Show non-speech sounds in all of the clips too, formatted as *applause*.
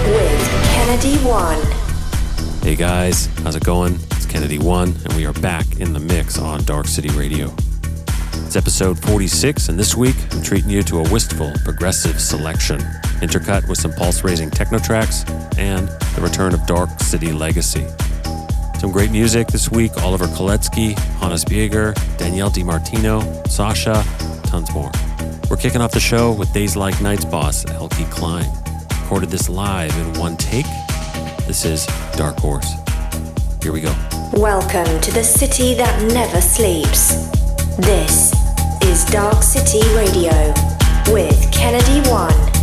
Kennedy One. Hey guys, how's it going? It's Kennedy One, and we are back in the mix on Dark City Radio. It's episode 46, and this week I'm treating you to a wistful, progressive selection, intercut with some pulse raising techno tracks and the return of Dark City Legacy. Some great music this week Oliver Koletzki, Hannes Bieger, Daniele Di Martino, Sasha, tons more. We're kicking off the show with Days Like Nights boss Eelke Kleijn. Recorded this live in one take. This is Dark Horse. Here we go. Welcome to the city that never sleeps. This is Dark City Radio with Kennedy One.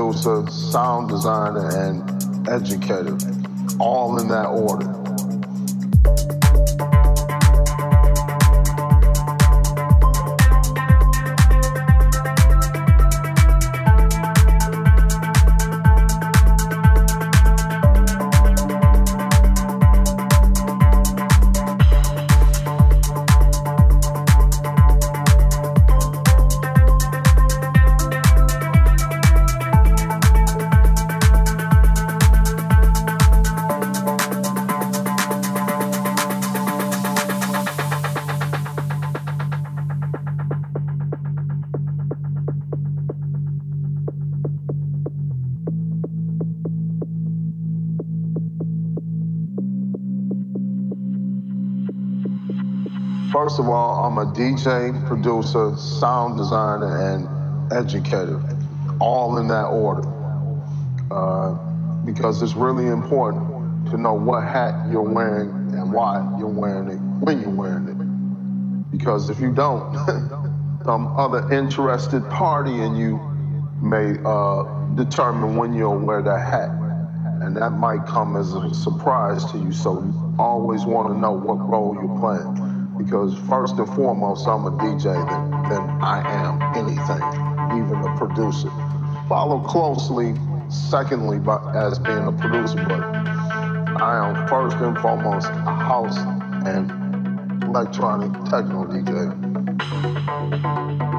Producer, sound designer, and educator, all in that order. First of all, I'm a DJ, producer, sound designer, and educator, all in that order. Uh, because it's really important to know what hat you're wearing and why you're wearing it, when you're wearing it. Because if you don't, *laughs* some other interested party in you may uh, determine when you'll wear that hat. And that might come as a surprise to you. So you always want to know what role you're playing because first and foremost, I'm a DJ, than, then I am anything, even a producer. Follow closely, secondly, by, as being a producer, but I am first and foremost a house and electronic techno DJ.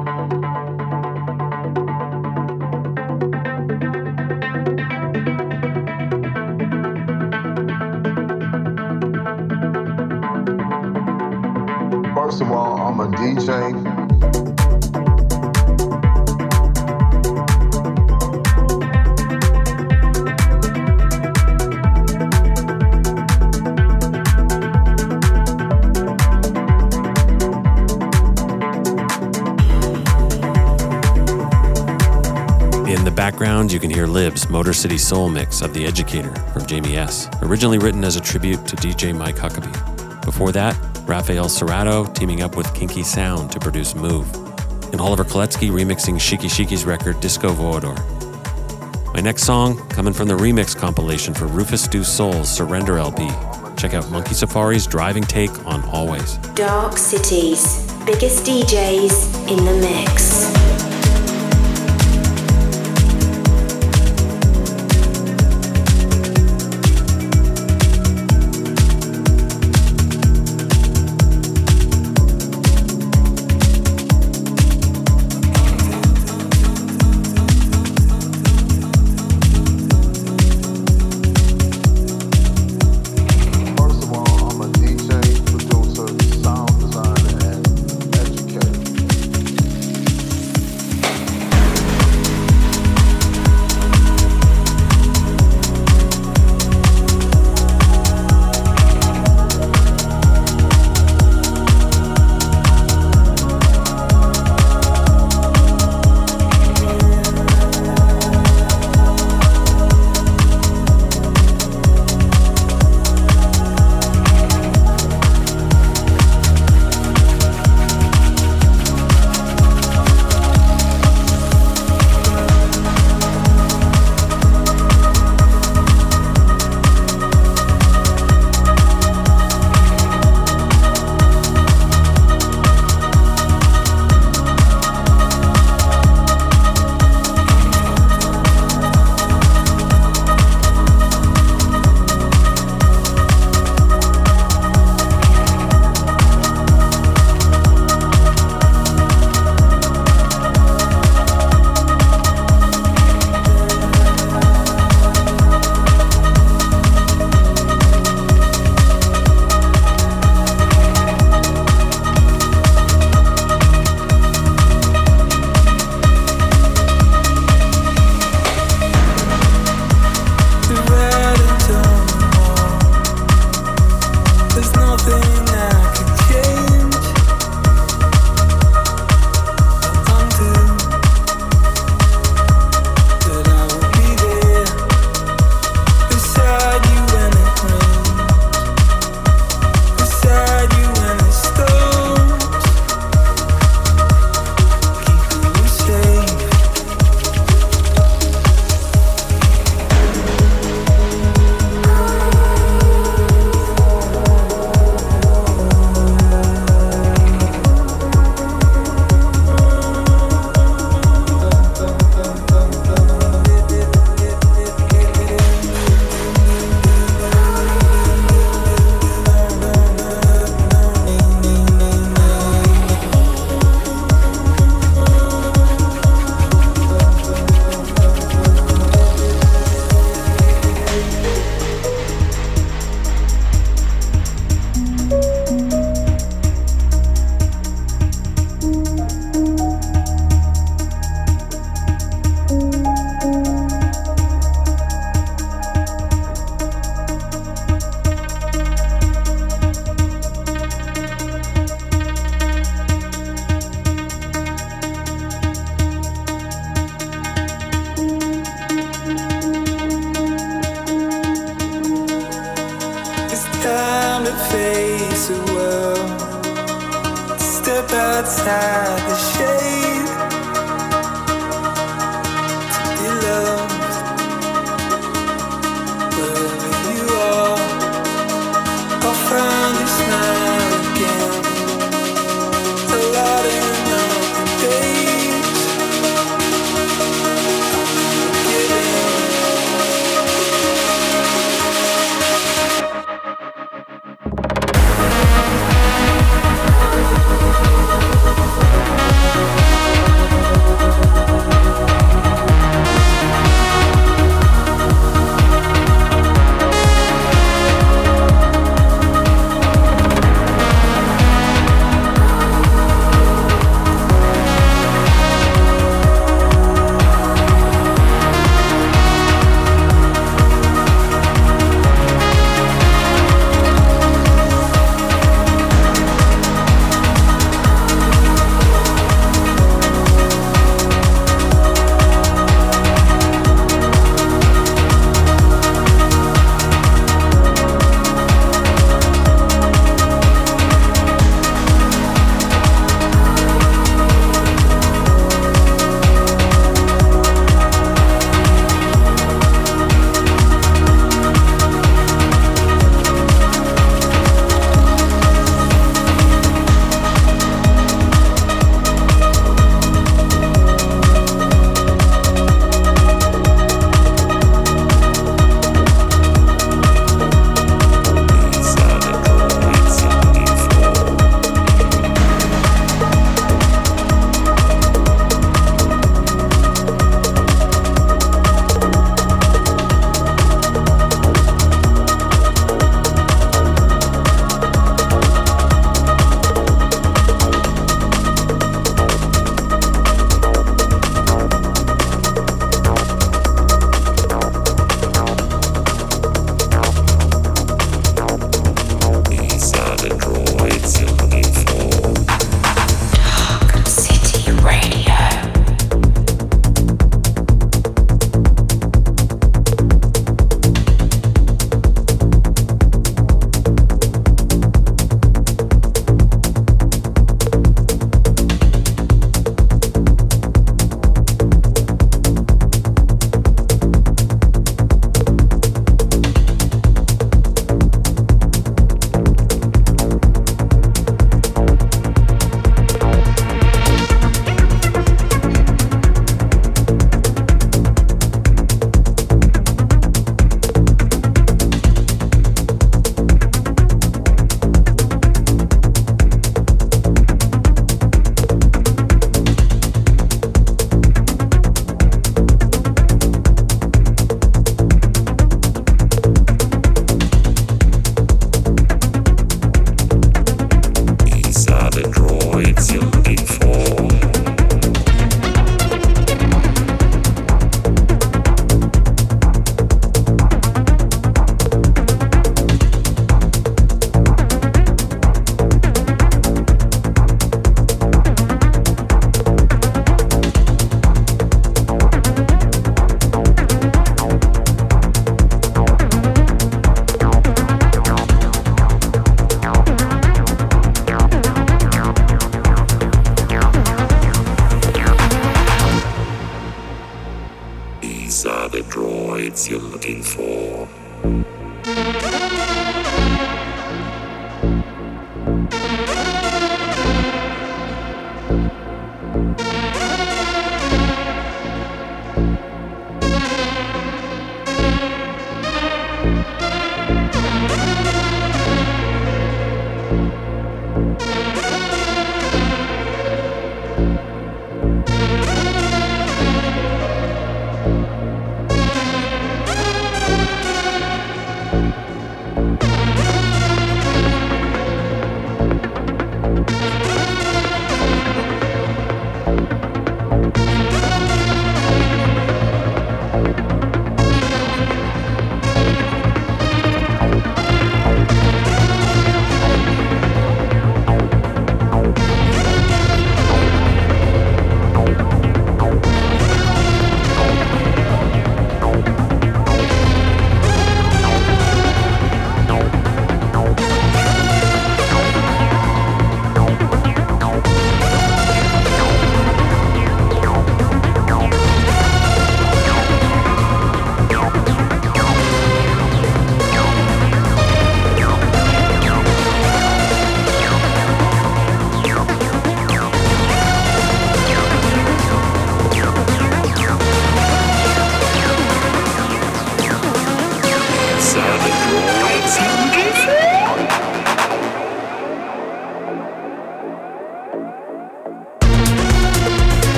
You can hear Lib's Motor City Soul mix of The Educator from Jamie S., originally written as a tribute to DJ Mike Huckaby. Before that, Rafael Cerato teaming up with Kinky Sound to produce Move, and Oliver Koletzki remixing Xique-Xique's record Disco Voador. My next song, coming from the remix compilation for RÜFÜS DU SOL's Surrender LP. Check out Monkey Safari's driving take on Always. Dark Cities. biggest DJs in the mix.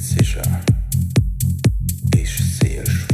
seja, sicher. Ich.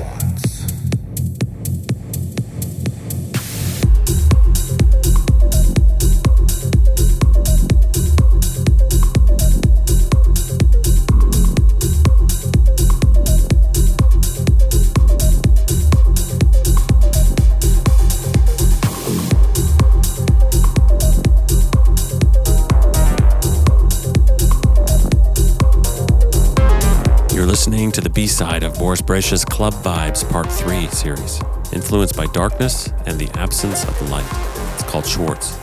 Side of Boris Brejcha's Club Vibes Part 3 series, influenced by darkness and the absence of light. It's called Schwarz.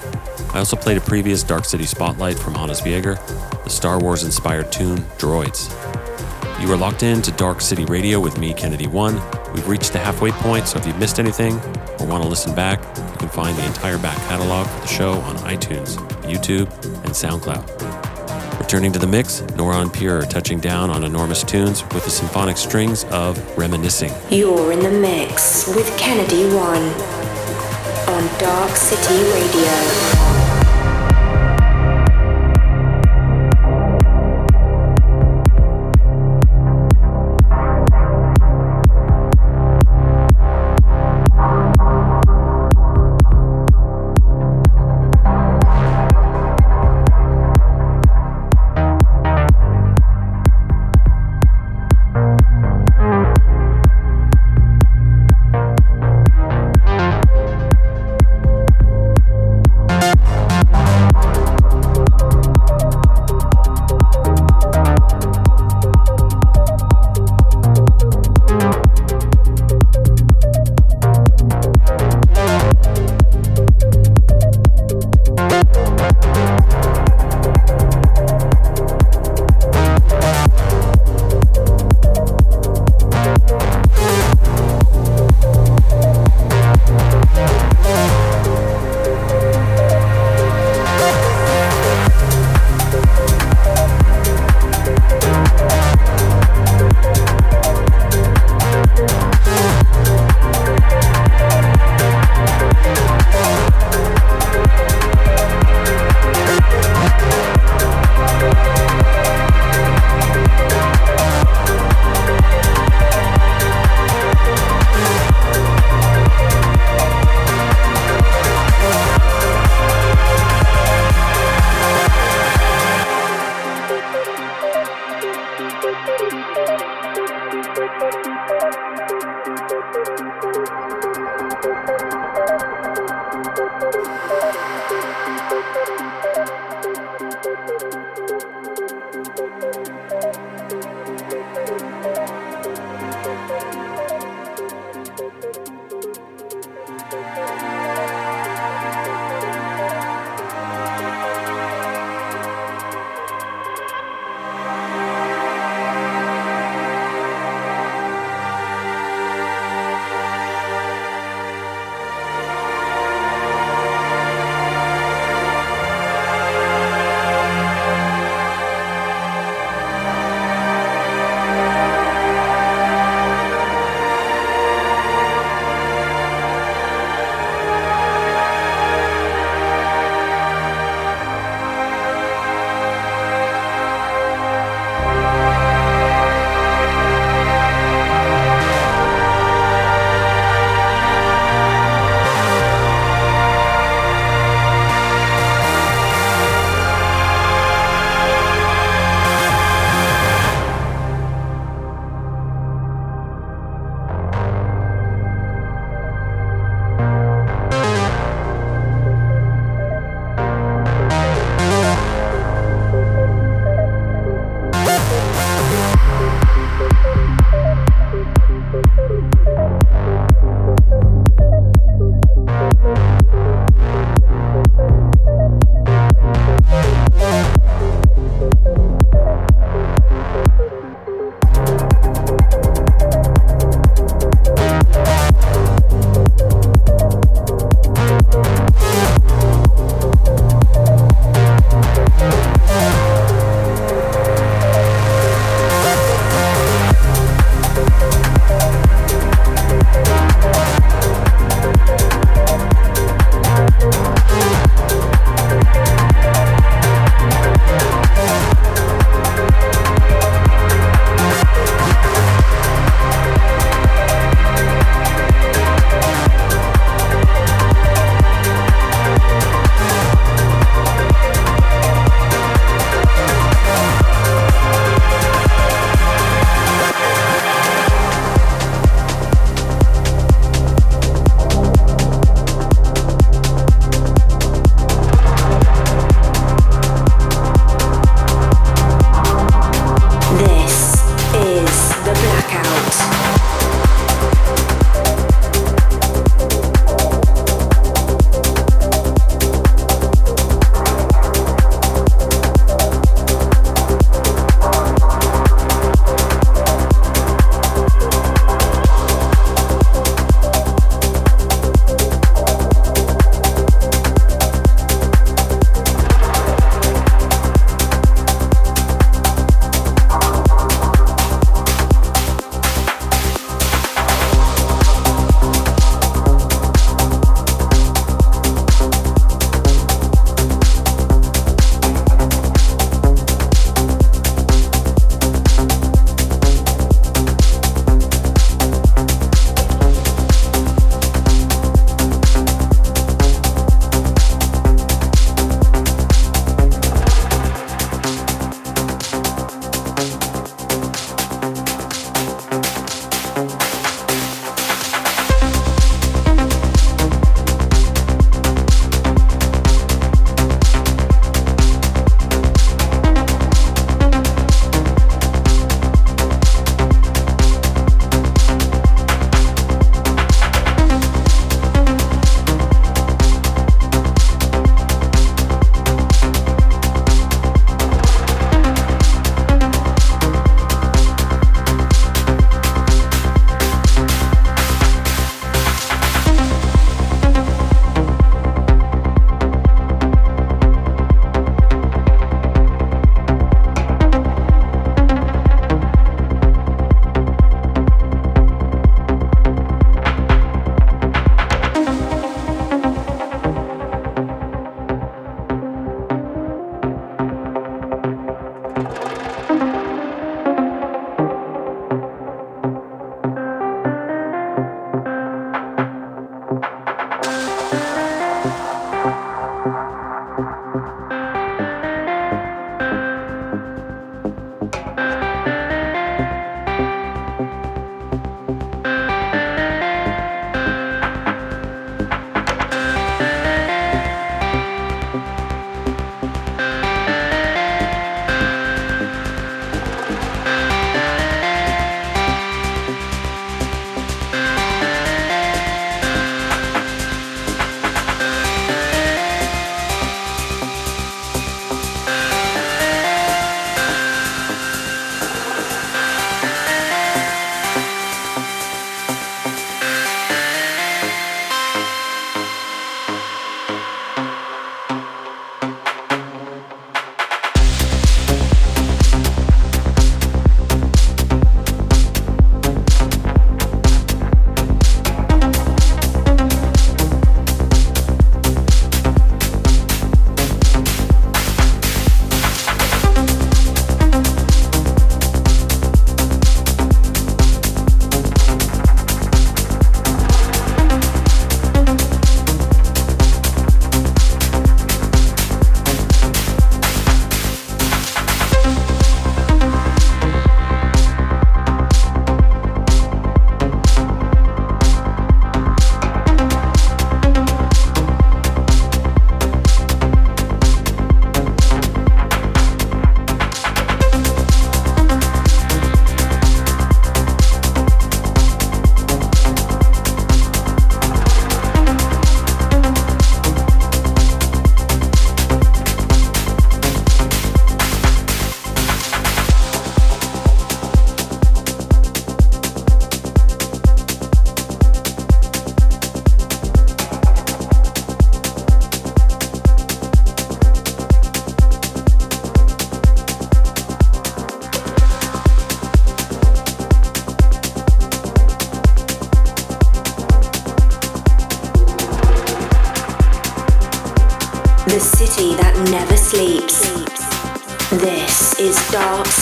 I also played a previous Dark City Spotlight from Hannes Bieger, the Star Wars inspired tune Droids. You are locked in to Dark City Radio with me, Kennedy One. We've reached the halfway point, so if you've missed anything or want to listen back, you can find the entire back catalog of the show on iTunes, YouTube, and SoundCloud. Returning to the mix, Nora En Pure touching down on enormous tunes with the symphonic strings of Reminiscing. You're in the mix with Kennedy One on Dark City Radio.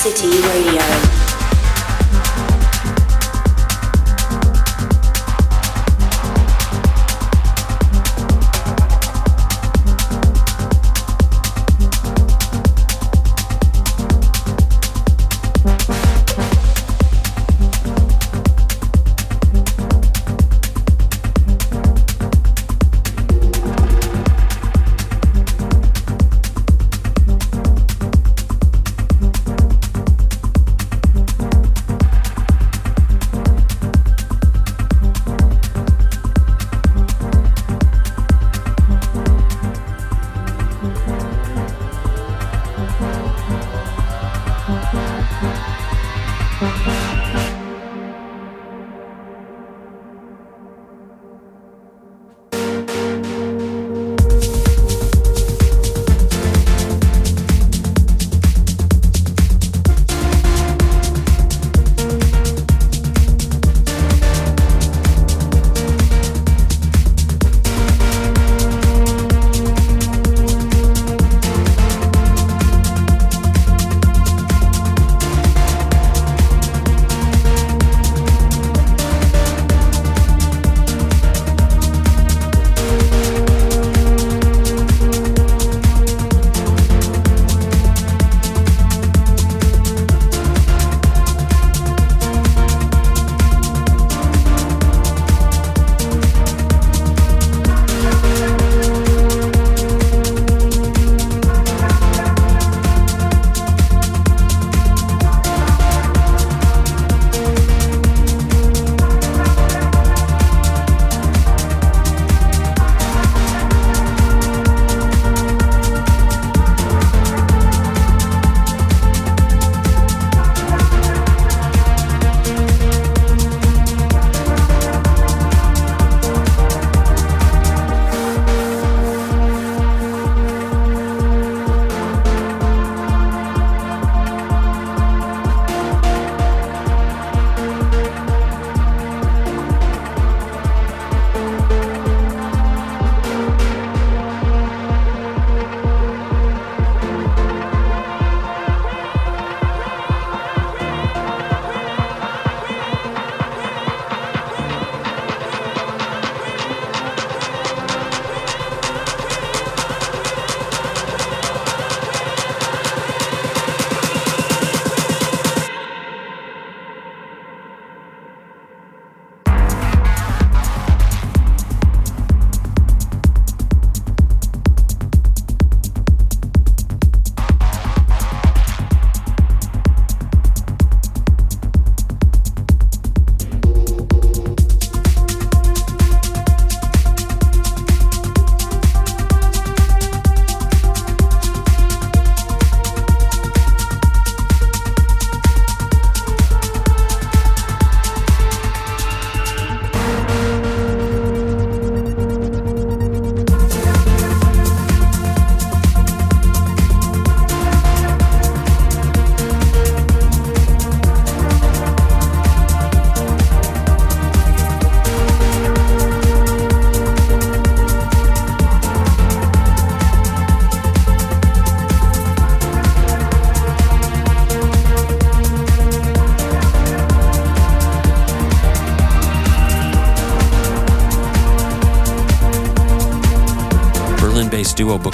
City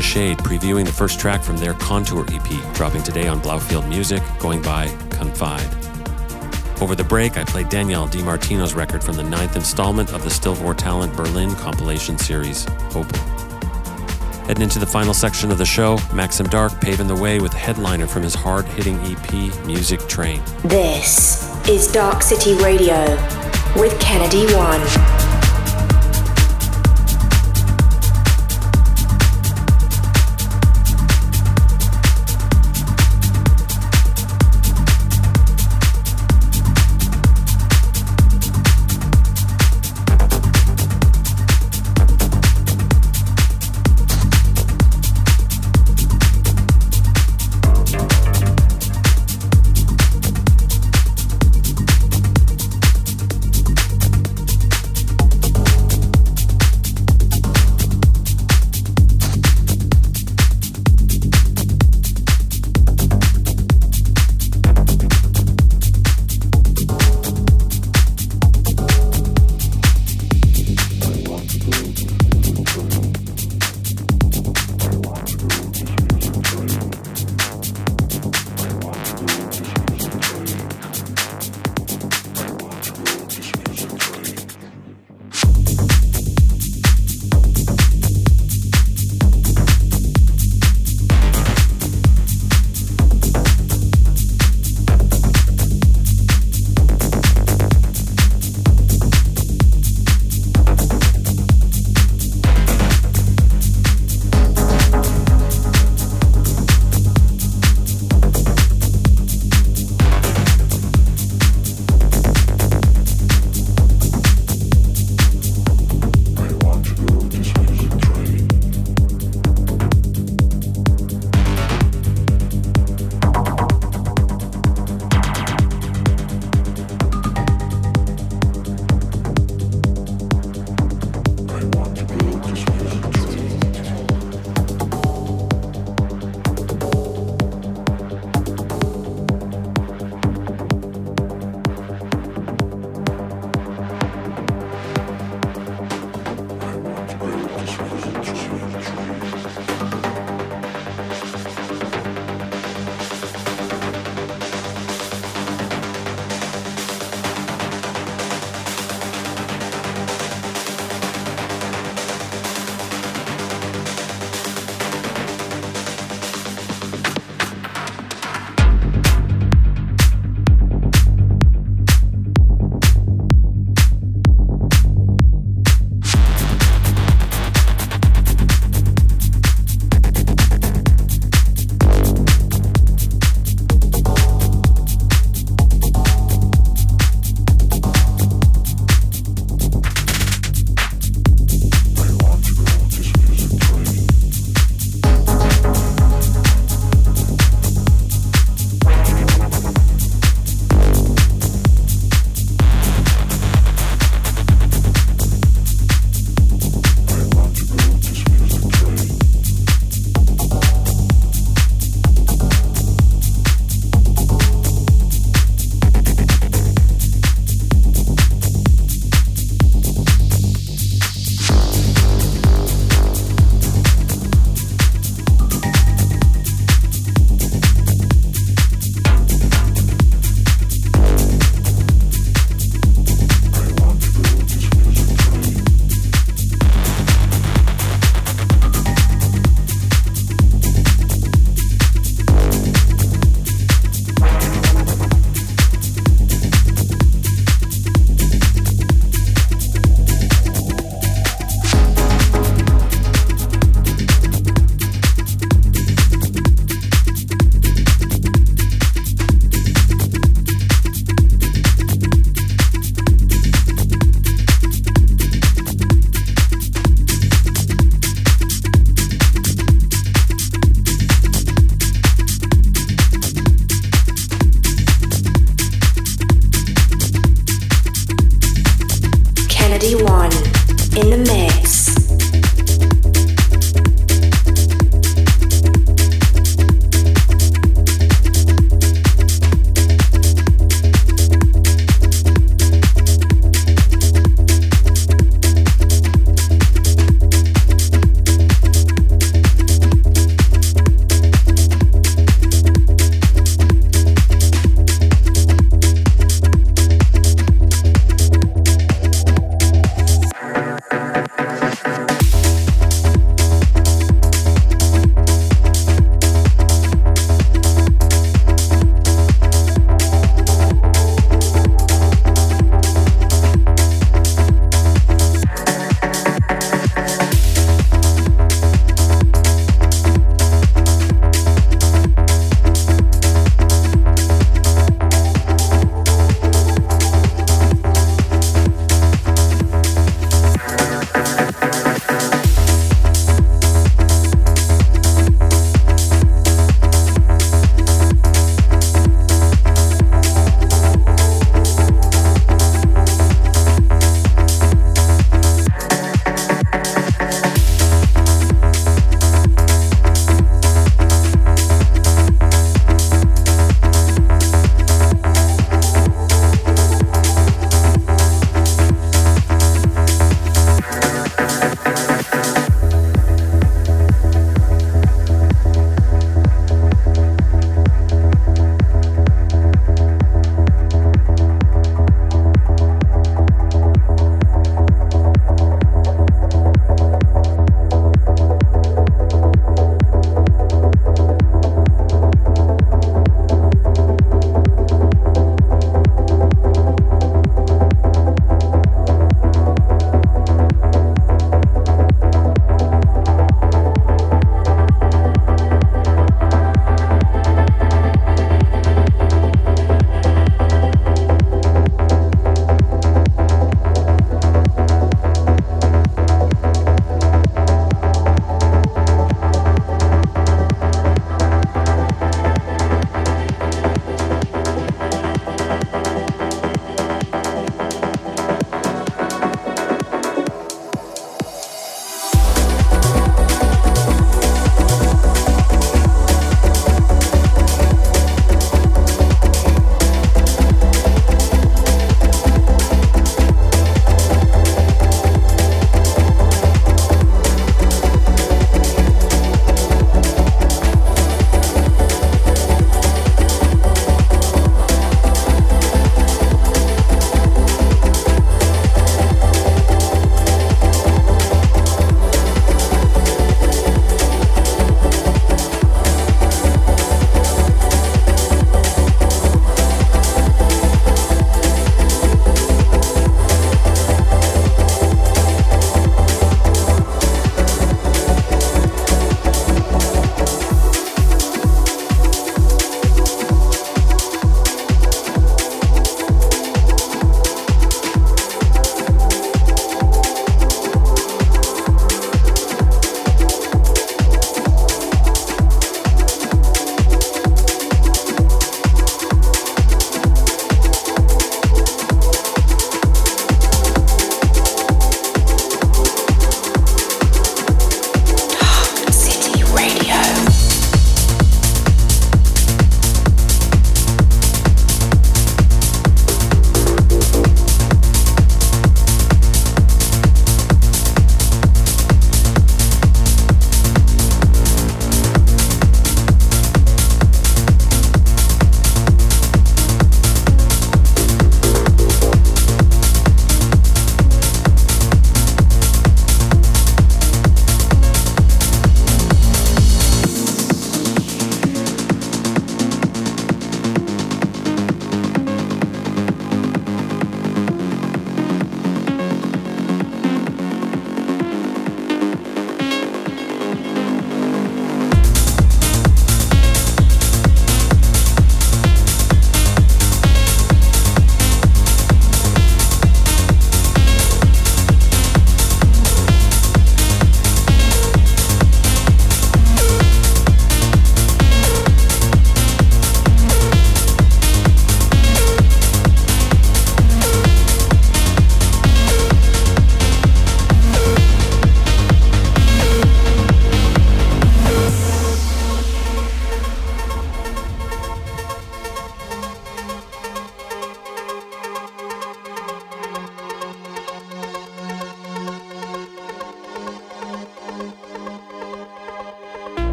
Shade previewing the first track from their Contour EP, dropping today on Blaufield Music, going by Confide. Over the break, I played Daniele Di Martino's record from the ninth installment of the Stil Vor Talent Berlin compilation series, Opal. Heading into the final section of the show, Maksim Dark paving the way with a headliner from his hard hitting EP, Music Train. This is Dark City Radio with Kennedy One.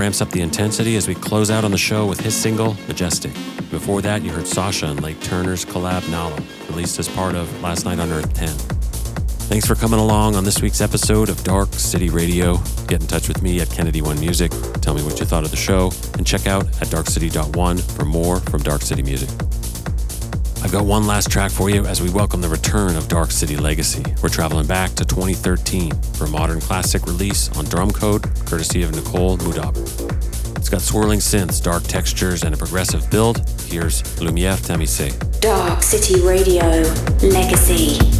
Ramps up the intensity as we close out on the show with his single, Majestic. Before that, you heard Sasha and Lake Turner's collab Nalo, released as part of Last Night on Earth 10. Thanks for coming along on this week's episode of Dark City Radio. Get in touch with me at Kennedy One Music, tell me what you thought of the show, and check out at darkcity.one for more from Dark City Music. I've got one last track for you as we welcome the return of Dark City Legacy. We're traveling back to 2013 for a modern classic release on Drumcode, courtesy of Nicole Moudaber. It's got swirling synths, dark textures, and a progressive build. Here's Lumière Tamisée. Dark City Radio Legacy.